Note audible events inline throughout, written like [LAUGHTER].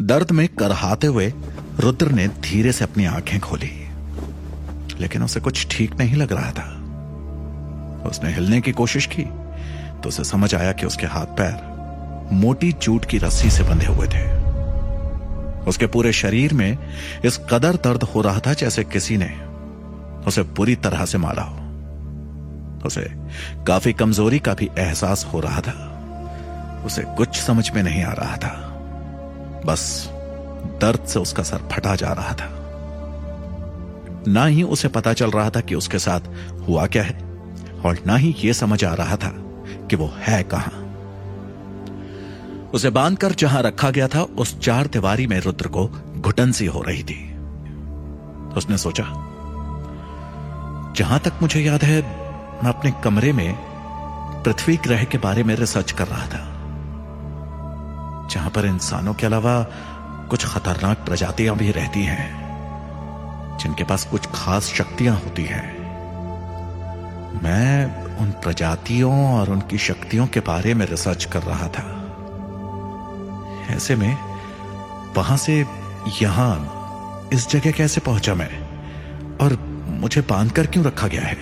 दर्द में करहाते हुए रुद्र ने धीरे से अपनी आँखें खोली। लेकिन उसे कुछ ठीक नहीं लग रहा था। उसने हिलने की कोशिश की तो उसे समझ आया कि उसके हाथ पैर मोटी जूट की रस्सी से बंधे हुए थे। उसके पूरे शरीर में इस कदर दर्द हो रहा था जैसे किसी ने उसे बुरी तरह से मारा हो। उसे काफ़ी कमज़ोरी का भी एहसास हो रहा था। उसे कुछ समझ में नहीं आ रहा था। बस दर्द से उसका सर फटा जा रहा था। ना ही उसे पता चल रहा था कि उसके साथ हुआ क्या है, और ना ही यह समझ आ रहा था कि वो है कहाँ। उसे बांधकर जहाँ रखा गया था, उस चार दीवारी में रुद्र को घुटन सी हो रही थी। उसने सोचा, जहाँ तक मुझे याद है, मैं अपने कमरे में पृथ्वी ग्रह के बारे में रिसर्च कर रहा था। जहाँ पर इंसानों के अलावा कुछ खतरनाक प्रजातियाँ भी रहती हैं, जिनके पास कुछ खास शक्तियाँ होती हैं। मैं उन प्रजातियों और उनकी शक्तियों के बारे में रिसर्च कर रहा था। ऐसे में, वहाँ से यहाँ इस जगह कैसे पहुँचा मैं? और मुझे बांधकर क्यों रखा गया है?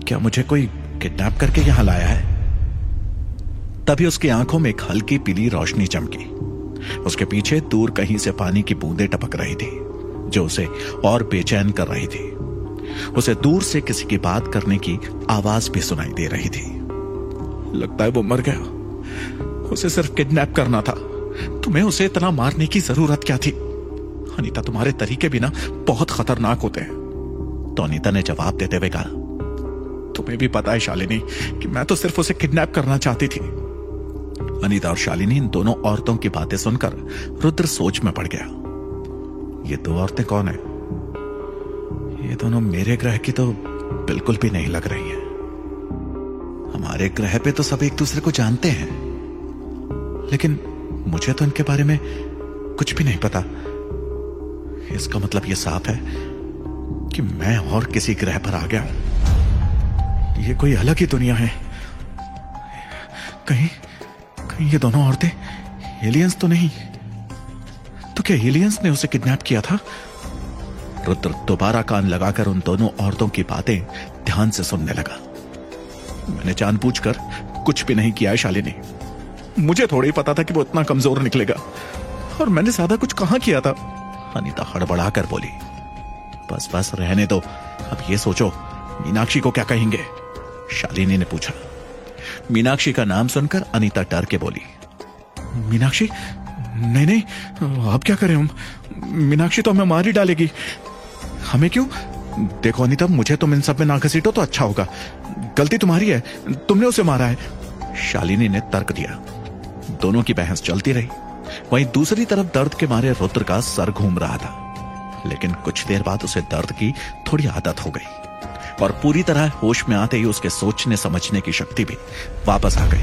क्या मुझे कोई किडनैप करके यहाँ लाया है? तभी उसकी आँखों में एक हल्की पीली रोशनी चमकी। उसके पीछे दूर कहीं से पानी की बूंदें टपक रही थी, जो उसे और बेचैन कर रही थी। उसे दूर से किसी की बात करने की आवाज़ भी सुनाई दे रही थी। लगता है वो मर गया। उसे सिर्फ़ किडनैप करना था। तुम्हें उसे इतना मारने की ज़रूरत क्या थी? अनीता, तुम्हारे तरीके भी ना बहुत खतरनाक होते हैं। तो अनीता ने जवाब देते हुए कहा, तुम्हें भी पता है शालिनी, कि मैं तो सिर्फ़ उसे किडनैप करना चाहती थी। अनीता और शालिनी इन दोनों औरतों की बातें सुनकर रुद्र सोच में पड़ गया। ये दो औरतें कौन है? ये दोनों मेरे ग्रह की तो बिल्कुल भी नहीं लग रही हैं। हमारे ग्रह पे तो सब एक दूसरे को जानते हैं। लेकिन मुझे तो इनके बारे में कुछ भी नहीं पता। इसका मतलब यह साफ़ है कि मैं और किसी ग्रह पर आ गया हूँ। ये कोई अलग ही दुनिया है। कहीं ये दोनों औरतें? एलियंस तो नहीं। तो क्या एलियंस ने उसे किडनैप किया था? रुद्र दोबारा कान लगाकर उन दोनों औरतों की बातें ध्यान से सुनने लगा। मैंने जानबूझकर कुछ भी नहीं किया है, शालिनी। मुझे थोड़ा ही पता था कि वो इतना कमज़ोर निकलेगा। और मैंने ज़्यादा कुछ कहाँ किया था? अनिता हड़बड़ाकर बोली, बस बस, रहने दो। अब ये सोचो, मीनाक्षी को क्या कहेंगे? शालिनी ने पूछा। मीनाक्षी का नाम सुनकर अनीता डर के बोली, मीनाक्षी, नहीं नहीं अब क्या करें हम मीनाक्षी तो हमें मार ही डालेगी। हमें क्यों? देखो अनिता, मुझे तुम इन सब में ना घसीटो तो अच्छा होगा। गलती तुम्हारी है, तुमने उसे मारा है। शालिनी ने तर्क दिया। दोनों की बहस चलती रही। वहीं दूसरी तरफ़ दर्द के मारे रुद्र का सर घूम रहा था। लेकिन कुछ देर बाद उसे दर्द की थोड़ी आदत हो गई। और पूरी तरह होश में आते ही उसके सोचने, समझने की शक्ति भी वापस आ गई।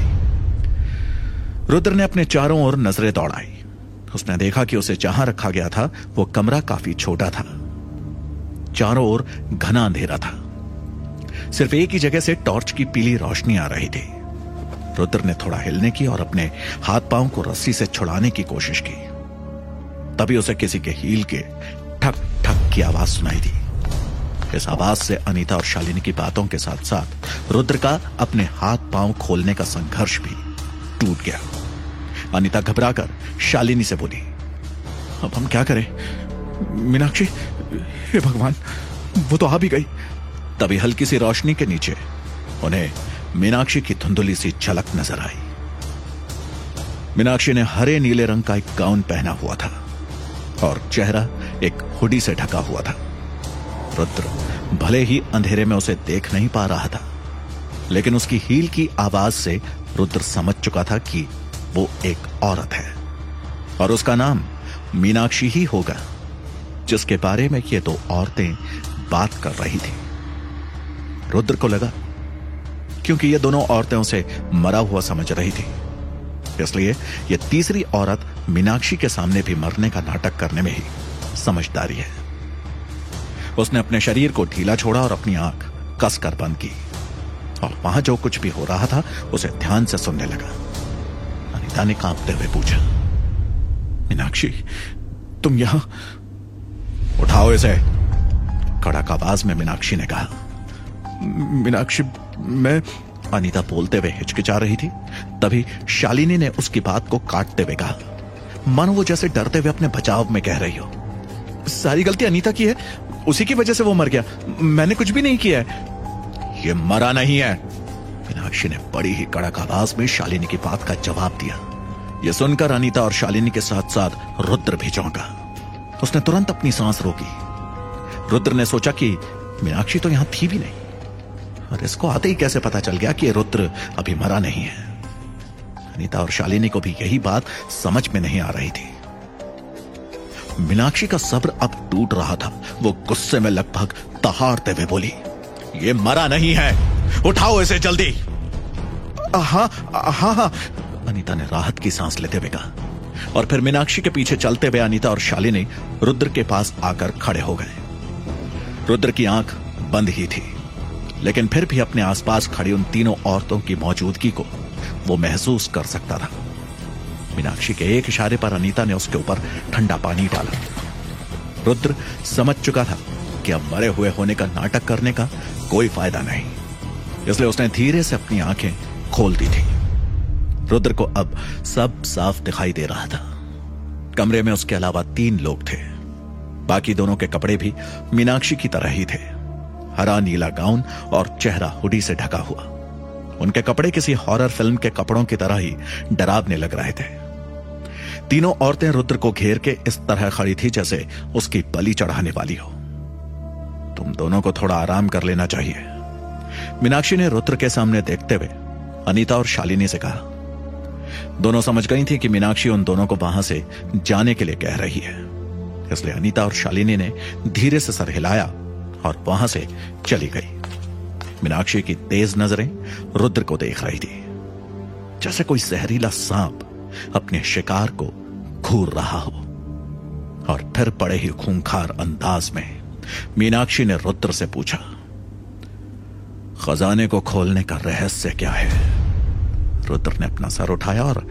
रुद्र ने अपने चारों ओर नज़रें दौड़ाई। उसने देखा कि उसे जहाँ रखा गया था, वो कमरा काफ़ी छोटा था। चारों ओर घना अंधेरा था। सिर्फ़ एक ही जगह से टॉर्च की पीली रोशनी आ रही थी। रुद्र ने थोड़ा हिलने की और अपने हाथ पाँव को रस्सी से छुड़ाने की कोशिश की। तभी उसे किसी के हील के ठक ठक की आवाज़ सुनाई दी। इस आवाज़ से अनीता और शालिनी की बातों के साथ साथ रुद्र का अपने हाथ पाँव खोलने का संघर्ष भी टूट गया। अनीता घबराकर शालिनी से बोली, अब हम क्या करें? मीनाक्षी, हे भगवान, वो तो आ भी गई। तभी हल्की सी रोशनी के नीचे उन्हें मीनाक्षी की धुंधुली सी झलक नज़र आई। मीनाक्षी ने हरे नीले रंग का एक गाउन पहना हुआ था और चेहरा एक हुडी से ढका हुआ था। रुद्र भले ही अंधेरे में उसे देख नहीं पा रहा था, लेकिन उसकी हील की आवाज़ से रुद्र समझ चुका था कि वो एक औरत है। और उसका नाम मीनाक्षी ही होगा, जिसके बारे में ये दो औरतें बात कर रही थी। रुद्र को लगा, क्योंकि ये दोनों औरतें उसे मरा हुआ समझ रही थी। इसलिए ये तीसरी औरत मीनाक्षी के सामने भी मरने का नाटक करने में ही समझदारी है। उसने अपने शरीर को ढीला छोड़ा और अपनी आँख कसकर बंद की। और वहाँ जो कुछ भी हो रहा था, उसे ध्यान से सुनने लगा। अनिता ने कांपते हुए पूछा, मीनाक्षी, तुम यहाँ? उठाओ इसे, कड़क आवाज़ में मीनाक्षी ने कहा। मीनाक्षी, मैं अनिता बोलते हुए हिचकिचा रही थी। तभी शालिनी ने उसकी बात को काटते हुए कहा, मन वो जैसे डरते हुए अपने बचाव में कह रही हो। सारी गलती अनीता की है। उसी की वजह से वो मर गया। मैंने कुछ भी नहीं किया है। ये मरा नहीं है। मीनाक्षी ने बड़ी ही कड़क आवाज़ में शालिनी की बात का जवाब दिया। यह सुनकर अनीता और शालिनी के साथ साथ रुद्र भी चौंका। उसने तुरंत अपनी सांस रोकी। रुद्र ने सोचा कि मीनाक्षी तो यहाँ थी भी नहीं। और इसको आते ही कैसे पता चल गया कि रुद्र अभी मरा नहीं है? अनीता और शालिनी को भी यही बात समझ में नहीं आ रही थी। मीनाक्षी का सब्र अब टूट रहा था। वो गुस्से में लगभग तहारते हुए बोली, ये मरा नहीं है। उठाओ इसे जल्दी! हाँ हाँ हाँ। अनीता ने राहत की सांस लेते हुए कहा। और फिर मीनाक्षी के पीछे चलते हुए अनीता और शालिनी रुद्र के पास आकर खड़े हो गए। रुद्र की आँख बंद ही थी, लेकिन फिर भी अपने आसपास खड़ी उन तीनों औरतों की मौजूदगी को वो महसूस कर सकता था। मीनाक्षी के एक इशारे पर अनीता ने उसके ऊपर ठंडा पानी डाला। रुद्र समझ चुका था कि अब मरे हुए होने का नाटक करने का कोई फ़ायदा नहीं। इसलिए उसने धीरे से अपनी आँखें खोल दी थी। रुद्र को अब सब साफ़ दिखाई दे रहा था। कमरे में उसके अलावा तीन लोग थे। बाकी दोनों के कपड़े भी मीनाक्षी की तरह ही थे। हरा नीला गाउन और चेहरा हुडी से ढका हुआ। उनके कपड़े किसी हॉरर फ़िल्म के कपड़ों की तरह ही डरावने लग रहे थे। तीनों औरतें रुद्र को घेर के इस तरह खड़ी थी जैसे उसकी बलि चढ़ाने वाली हो। तुम दोनों को थोड़ा आराम कर लेना चाहिए। मीनाक्षी ने रुद्र के सामने देखते हुए अनीता और शालिनी से कहा, दोनों समझ गई थी कि मीनाक्षी उन दोनों को वहाँ से जाने के लिए कह रही है। इसलिए अनीता और शालिनी ने धीरे से सर हिलाया और वहाँ से चली गई। मीनाक्षी की तेज नज़रें रुद्र को देख रही थी। जैसे कोई जहरीला सांप अपने शिकार को घूर रहा हो और फिर बड़े ही खूंखार अंदाज में मीनाक्षी ने रुद्र से पूछा, खजाने को खोलने का रहस्य क्या है? रुद्र ने अपना सर उठाया और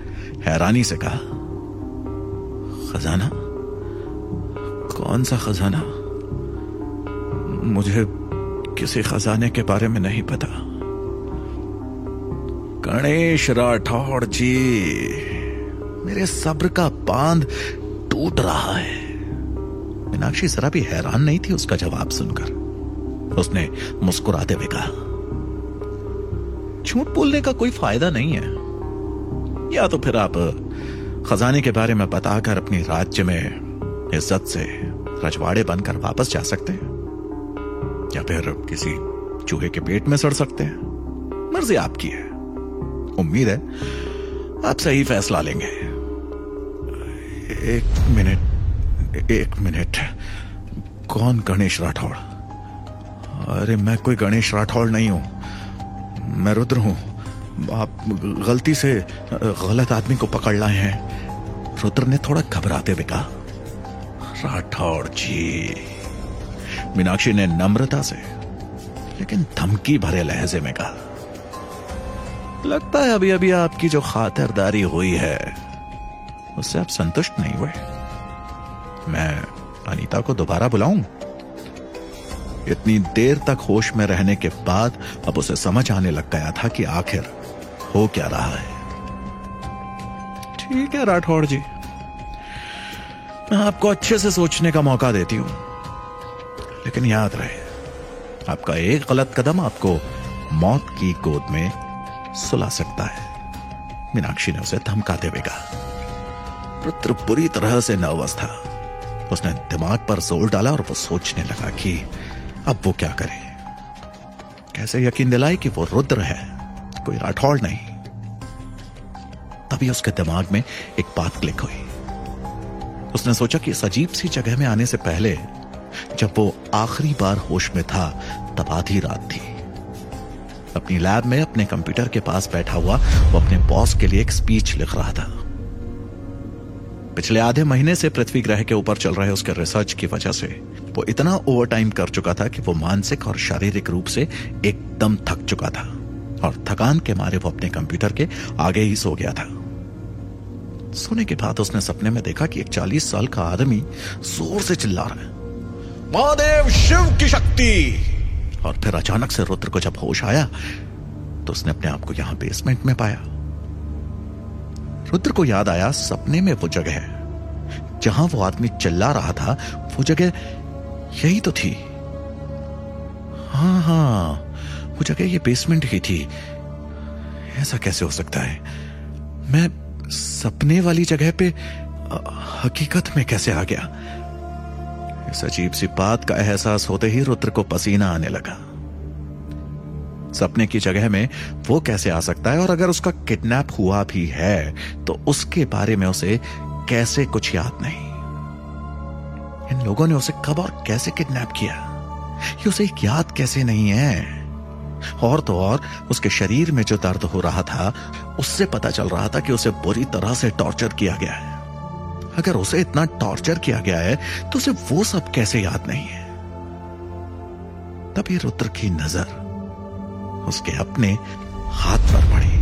हैरानी से कहा, खजाना? कौन सा खजाना? मुझे किसी खजाने के बारे में नहीं पता। गणेश राठौड़ जी मेरे सब्र का बाँध टूट रहा है। मीनाक्षी जरा भी हैरान नहीं थी उसका जवाब सुनकर। उसने मुस्कुराते हुए कहा, झूठ बोलने का कोई फ़ायदा नहीं है। या तो फिर आप खजाने के बारे में बताकर अपनी राज्य में इज़्ज़त से रजवाड़े बनकर वापस जा सकते हैं, या फिर किसी चूहे के पेट में सड़ सकते हैं। मर्ज़ी आपकी है। उम्मीद है आप सही फैसला लेंगे। एक मिनट एक मिनट। कौन गणेश राठौड़? अरे, मैं कोई गणेश राठौड़ नहीं हूँ। मैं रुद्र हूँ। आप गलती से, गलत आदमी को पकड़ लाए हैं। रुद्र ने थोड़ा घबराते हुए कहा, राठौड़ जी। मीनाक्षी ने नम्रता से, लेकिन धमकी भरे लहजे में कहा, लगता है अभी अभी आपकी जो खातिरदारी हुई है उससे आप संतुष्ट नहीं हुए। मैं अनीता को दोबारा बुलाऊं? इतनी देर तक होश में रहने के बाद अब उसे समझ आने लग गया था कि आखिर हो क्या रहा है। ठीक है राठौड़ जी। मैं आपको अच्छे से सोचने का मौका देती हूँ। लेकिन याद रहे, आपका एक गलत कदम आपको मौत की गोद में सुला सकता है। मीनाक्षी ने उसे धमकाते हुए कहा। रुद्र बुरी तरह से नर्वस था। उसने दिमाग पर ज़ोर डाला और वो सोचने लगा कि अब वो क्या करे? कैसे यकीन दिलाए कि वो रुद्र है? कोई राठौड़ नहीं। तभी उसके दिमाग में एक बात क्लिक हुई। उसने सोचा कि इस अजीब सी जगह में आने से पहले जब वो आखिरी बार होश में था, तब आधी रात थी। अपनी लैब में अपने कंप्यूटर के पास बैठा हुआ, वो अपने बॉस के लिए एक स्पीच लिख रहा था। पिछले आधे महीने से पृथ्वी ग्रह के ऊपर चल रहे उसके रिसर्च की वजह से, वो इतना ओवर टाइम कर चुका था कि वो मानसिक और शारीरिक रूप से एकदम थक चुका था। और थकान के मारे वो अपने कंप्यूटर के आगे ही सो गया था। सोने के बाद उसने सपने में देखा कि एक चालीस साल का आदमी ज़ोर से चिल्ला रहा है। महादेव, शिव की शक्ति! और फिर अचानक से रुद्र को जब होश आया तो उसने अपने आप को यहाँ बेसमेंट में पाया। रुद्र को याद आया, सपने में वो जगह जहाँ वो आदमी चिल्ला रहा था, वो जगह यही तो थी। हाँ हाँ वो जगह ये बेसमेंट ही थी। ऐसा कैसे हो सकता है? मैं सपने वाली जगह पे हकीकत में कैसे आ गया? इस अजीब सी बात का एहसास होते ही रुद्र को पसीना आने लगा। सपने की जगह में वो कैसे आ सकता है? और अगर उसका किडनैप हुआ भी है तो उसके बारे में उसे कैसे कुछ याद नहीं? इन लोगों ने उसे कब और कैसे किडनैप किया? ये उसे याद कैसे नहीं है? और तो और, उसके शरीर में जो दर्द हो रहा था, उससे पता चल रहा था कि उसे बुरी तरह से टॉर्चर किया गया है। अगर उसे इतना टॉर्चर किया गया है तो उसे वो सब कैसे याद नहीं है? तभी रुद्र की नज़र उसके अपने हाथ पर पड़े।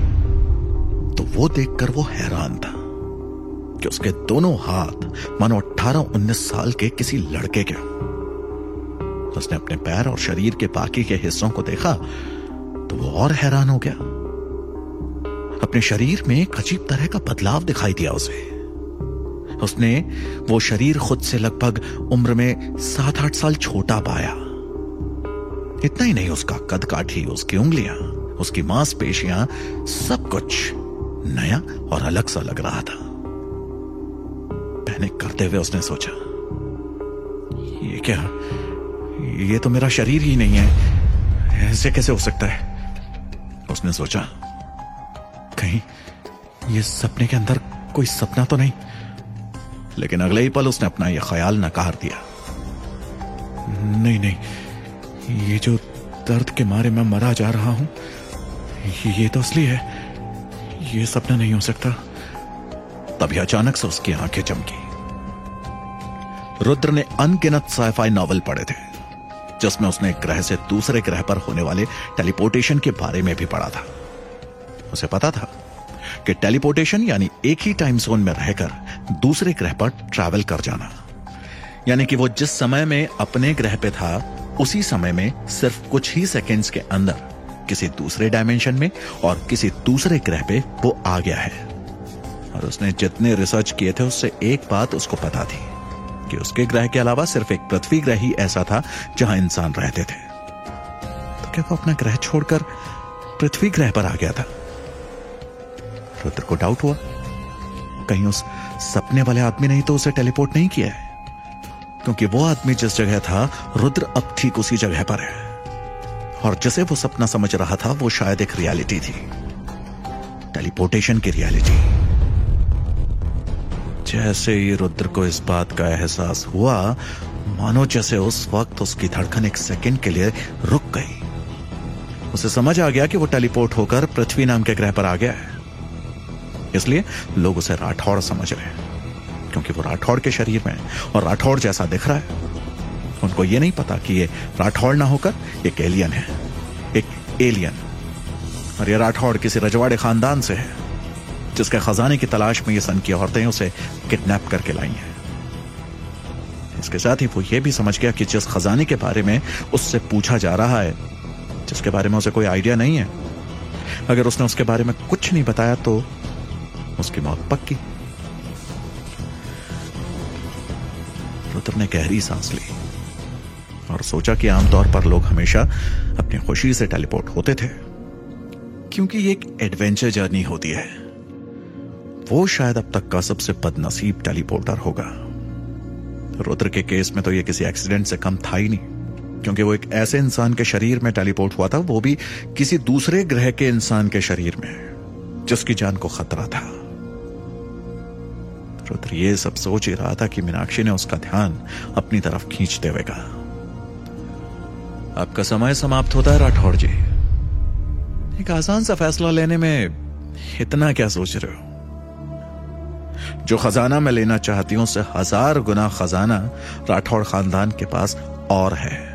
तो वो देखकर वो हैरान था कि उसके दोनों हाथ, मानो अट्ठारह उन्नीस साल के किसी लड़के के। उसने अपने पैर और शरीर के बाकी के हिस्सों को देखा तो वो और हैरान हो गया। अपने शरीर में एक अजीब तरह का बदलाव दिखाई दिया उसे। उसने वो शरीर खुद से लगभग उम्र में सात आठ साल छोटा पाया। इतना ही नहीं, उसका कद काठी, उसकी उंगलियाँ, उसकी मांसपेशियाँ, सब कुछ नया और अलग सा लग रहा था। पैनिक करते हुए उसने सोचा, ये क्या? ये तो मेरा शरीर ही नहीं है। ऐसे कैसे हो सकता है? उसने सोचा, कहीं ये सपने के अंदर कोई सपना तो नहीं? लेकिन अगले ही पल उसने अपना यह ख्याल नकार दिया। नहीं नहीं ये जो दर्द के मारे मैं मरा जा रहा हूँ, ये तो असली है। ये सपना नहीं हो सकता। तभी अचानक से उसकी आँखें चमकी। रुद्र ने अनगिनत साइफाई नॉवल पढ़े थे, जिसमें उसने एक ग्रह से दूसरे ग्रह पर होने वाले टेलीपोर्टेशन के बारे में भी पढ़ा था। उसे पता था कि टेलीपोर्टेशन यानी एक ही टाइम जोन में रहकर दूसरे ग्रह पर ट्रैवल कर जाना। यानी कि वो जिस समय में अपने ग्रह पे था उसी समय में सिर्फ़ कुछ ही सेकेंड्स के अंदर किसी दूसरे डायमेंशन में और किसी दूसरे ग्रह पे वो आ गया है। और उसने जितने रिसर्च किए थे, उससे एक बात उसको पता थी कि उसके ग्रह के अलावा सिर्फ़ एक पृथ्वी ग्रह ही ऐसा था जहाँ इंसान रहते थे। तो क्या वो अपना ग्रह छोड़कर पृथ्वी ग्रह पर आ गया था? रुद्र को डाउट हुआ। कहीं उस सपने वाले आदमी ने ही तो उसे टेलीपोर्ट नहीं किया है। क्योंकि वो आदमी जिस जगह था, रुद्र अब ठीक उसी जगह पर है। और जिसे वो सपना समझ रहा था, वो शायद एक रियलिटी थी। टेलीपोर्टेशन की रियलिटी जैसे ही रुद्र को इस बात का एहसास हुआ, मानो जैसे उस वक्त उसकी धड़कन एक सेकंड के लिए रुक गई। उसे समझ आ गया कि वो टेलीपोर्ट होकर पृथ्वी नाम के ग्रह पर आ गया है। इसलिए लोग उसे राठौड़ समझ रहे हैं। क्योंकि वो राठौड़ के शरीर में है। और राठौड़ जैसा दिख रहा है, उनको ये नहीं पता कि ये राठौड़ ना होकर एक एलियन है। एक एलियन और ये राठौड़ किसी रजवाड़े खानदान से है, जिसके खजाने की तलाश में ये सन की औरतें उसे किडनैप करके लाई हैं। इसके साथ ही वो ये भी समझ गया कि जिस खजाने के बारे में उससे पूछा जा रहा है, जिसके बारे में उसे कोई आइडिया नहीं है। अगर उसने उसके बारे में कुछ नहीं बताया तो उसकी मौत पक्की। रुद्र ने गहरी सांस ली और सोचा कि आमतौर पर लोग हमेशा अपनी खुशी से टेलीपोर्ट होते थे। क्योंकि ये एक एडवेंचर जर्नी होती है। वो शायद अब तक का सबसे बदनसीब टेलीपोर्टर होगा। रुद्र के केस में तो ये किसी एक्सीडेंट से कम था ही नहीं। क्योंकि वो एक ऐसे इंसान के शरीर में टेलीपोर्ट हुआ था, वो भी किसी दूसरे ग्रह के इंसान के शरीर में, जिसकी जान को खतरा था। रुद्र ये सब सोच ही रहा था कि मीनाक्षी ने उसका ध्यान अपनी तरफ़ खींचते हुए कहा। आपका समय समाप्त होता है, राठौर जी। एक आसान सा फैसला लेने में इतना क्या सोच रहे हो? जो खजाना मैं लेना चाहती हूँ, उससे हज़ार गुना खजाना राठौड़ खानदान के पास और है।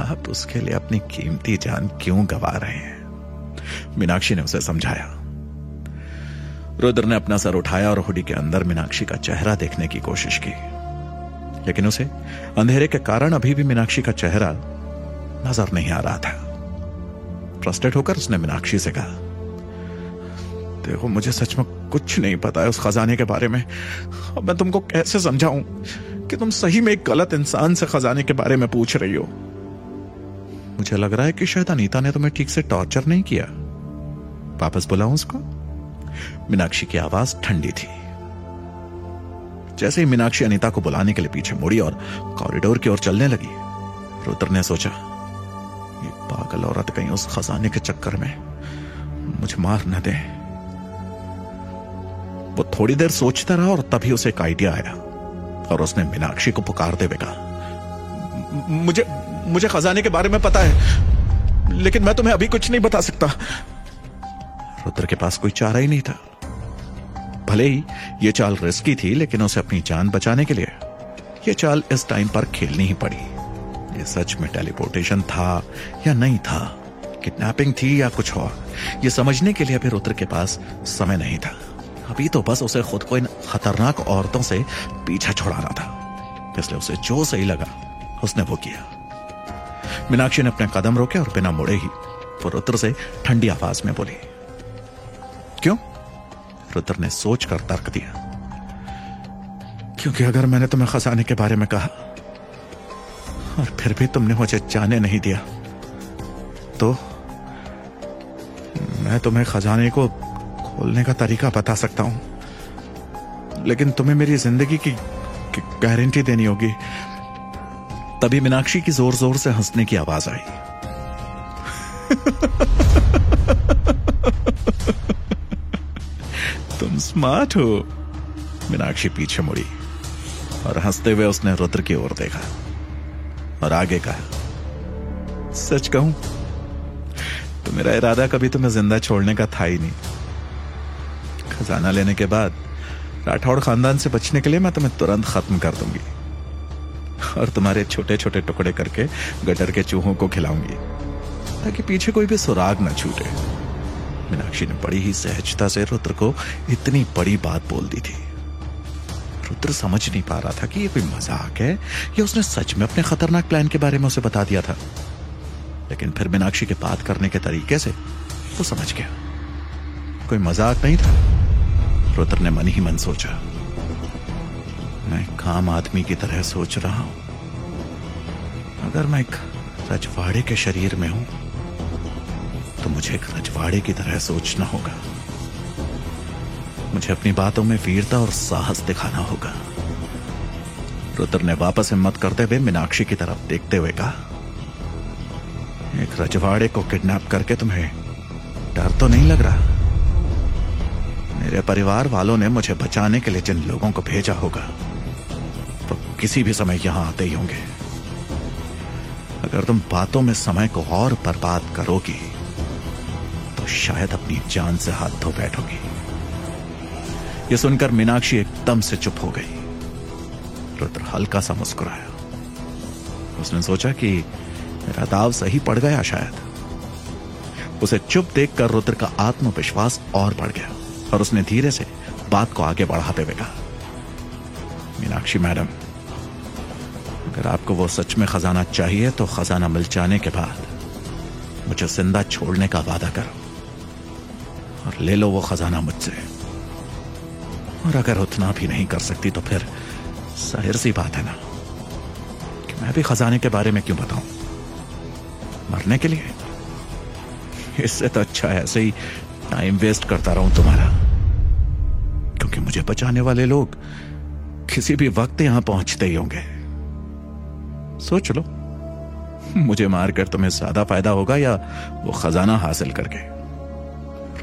आप उसके लिए अपनी कीमती जान क्यों गवा रहे हैं? मीनाक्षी ने उसे समझाया। रुद्र ने अपना सर उठाया और हुडी के अंदर मीनाक्षी का चेहरा देखने की कोशिश की। लेकिन उसे अंधेरे के कारण अभी भी मीनाक्षी का चेहरा नज़र नहीं आ रहा था। फ्रस्ट्रेट होकर उसने मीनाक्षी से कहा, देखो, मुझे सच में कुछ नहीं पता है उस खजाने के बारे में। अब मैं तुमको कैसे समझाऊं कि तुम सही में एक गलत इंसान से खजाने के बारे में पूछ रही हो? मुझे लग रहा है कि शायद अनीता ने तुम्हें ठीक से टॉर्चर नहीं किया। वापस बुलाऊं उसको? मीनाक्षी की आवाज़ ठंडी थी। जैसे ही मीनाक्षी अनीता को बुलाने के लिए पीछे मुड़ी और कॉरिडोर की ओर चलने लगी, रुद्र ने सोचा, ये पागल औरत कहीं उस खजाने के चक्कर में मुझे मार न दे। वो थोड़ी देर सोचता रहा और तभी उसे एक आइडिया आया और उसने मीनाक्षी को पुकार दे कहा मुझे मुझे खजाने के बारे में पता है, लेकिन मैं तुम्हें अभी कुछ नहीं बता सकता। रुद्र के पास कोई चारा ही नहीं था। भले ही यह चाल रिस्की थी, लेकिन उसे अपनी जान बचाने के लिए यह चाल इस टाइम पर खेलनी ही पड़ी। ये सच में टेलीपोर्टेशन था या नहीं था? किडनैपिंग थी या कुछ और? ये समझने के लिए अभी रुद्र के पास समय नहीं था। अभी तो बस उसे खुद को इन खतरनाक औरतों से पीछा छुड़ाना था। इसलिए उसे जो सही लगा, उसने वो किया। मीनाक्षी ने अपने कदम रोके और बिना मुड़े ही वो रुद्र से ठंडी आवाज़ में बोली रुद्र ने सोच कर तर्क दिया। क्योंकि अगर मैंने तुम्हें खजाने के बारे में कहा और फिर भी तुमने मुझे जाने नहीं दिया तो मैं तुम्हें खजाने को खोलने का तरीका बता सकता हूँ। लेकिन तुम्हें मेरी ज़िंदगी की, की गारंटी देनी होगी। तभी मीनाक्षी की ज़ोर ज़ोर से हंसने की आवाज़ आई। [LAUGHS] तुम स्मार्ट हो। मीनाक्षी पीछे मुड़ी और हँसते हुए उसने रुद्र की ओर देखा और आगे कहा, सच कहूँ तो मेरा इरादा कभी तुम्हें ज़िंदा छोड़ने का था ही नहीं। खजाना लेने के बाद राठौड़ खानदान से बचने के लिए मैं तुम्हें तुरंत खत्म कर दूँगी और तुम्हारे छोटे छोटे टुकड़े करके गटर के चूहों को खिलाऊँगी, ताकि पीछे कोई भी सुराग न छूटे। मीनाक्षी ने बड़ी ही सहजता से रुद्र को इतनी बड़ी बात बोल दी थी। रुद्र समझ नहीं पा रहा था कि ये कोई मज़ाक है, या उसने सच में अपने खतरनाक प्लान के बारे में उसे बता दिया था। लेकिन फिर मीनाक्षी के बात करने के तरीके से वो समझ गया। कोई मज़ाक नहीं था। रुद्र ने मन ही मन सोचा। मैं काम आदमी की तरह सोच रहा हूँ। अगर मैं एक रजवाड़े के शरीर में हूँ तो मुझे रजवाड़े की तरह सोचना होगा। मुझे अपनी बातों में वीरता और साहस दिखाना होगा। रुद्र ने वापस हिम्मत करते हुए मीनाक्षी की तरफ़ देखते हुए कहा, एक रजवाड़े को किडनैप करके तुम्हें डर तो नहीं लग रहा? मेरे परिवार वालों ने मुझे बचाने के लिए जिन लोगों को भेजा होगा, वो किसी भी समय यहाँ आते ही होंगे। अगर तुम बातों में समय को और बर्बाद करोगी तो शायद अपनी जान से हाथ धो बैठोगी। यह सुनकर मीनाक्षी एकदम से चुप हो गई। रुद्र हल्का सा मुस्कुराया। उसने सोचा कि मेरा दाव सही पड़ गया शायद। उसे चुप देखकर रुद्र का आत्मविश्वास और बढ़ गया और उसने धीरे से बात को आगे बढ़ाते हुए कहा, मीनाक्षी मैडम, अगर आपको वो सच में खजाना चाहिए तो खजाना मिल जाने के बाद मुझे ज़िंदा छोड़ने का वादा करो। और ले लो वो खजाना मुझसे। और अगर उतना भी नहीं कर सकती तो फिर ज़ाहिर सी बात है ना कि मैं भी खजाने के बारे में क्यों बताऊँ? मरने के लिए? इससे तो अच्छा है ऐसे ही टाइम वेस्ट करता रहूँ तुम्हारा। क्योंकि मुझे बचाने वाले लोग किसी भी वक्त यहाँ पहुँचते ही होंगे। सोच लो। मुझे मारकर तुम्हें ज़्यादा फ़ायदा होगा या वो खजाना हासिल करके?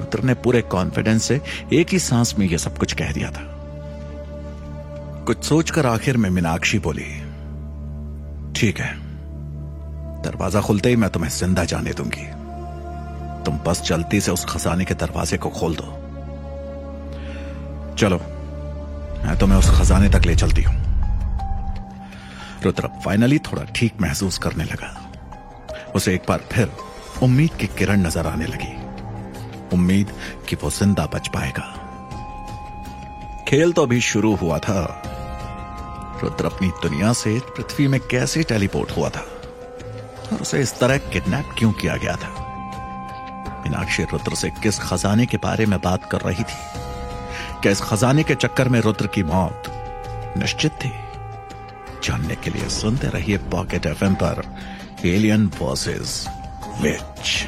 रुद्र ने पूरे कॉन्फिडेंस से एक ही सांस में यह सब कुछ कह दिया था। कुछ सोचकर आखिर में मीनाक्षी बोली, ठीक है, दरवाज़ा खुलते ही मैं तुम्हें ज़िंदा जाने दूँगी। तुम बस जल्दी से उस खजाने के दरवाजे को खोल दो। चलो, मैं तुम्हें उस खजाने तक ले चलती हूँ। रुद्र फाइनली थोड़ा ठीक महसूस करने लगा। उसे एक बार फिर उम्मीद की किरण नज़र आने लगी। उम्मीद कि वो ज़िंदा बच पाएगा। खेल तो अभी शुरू हुआ था। रुद्र अपनी दुनिया से पृथ्वी में कैसे टेलीपोर्ट हुआ था? और उसे इस तरह किडनैप क्यों किया गया था? मीनाक्षी रुद्र से किस खजाने के बारे में बात कर रही थी? क्या इस खजाने के चक्कर में रुद्र की मौत निश्चित थी? जानने के लिए सुनते रहिए पॉकेट एफएम पर एलियन वर्सेस विच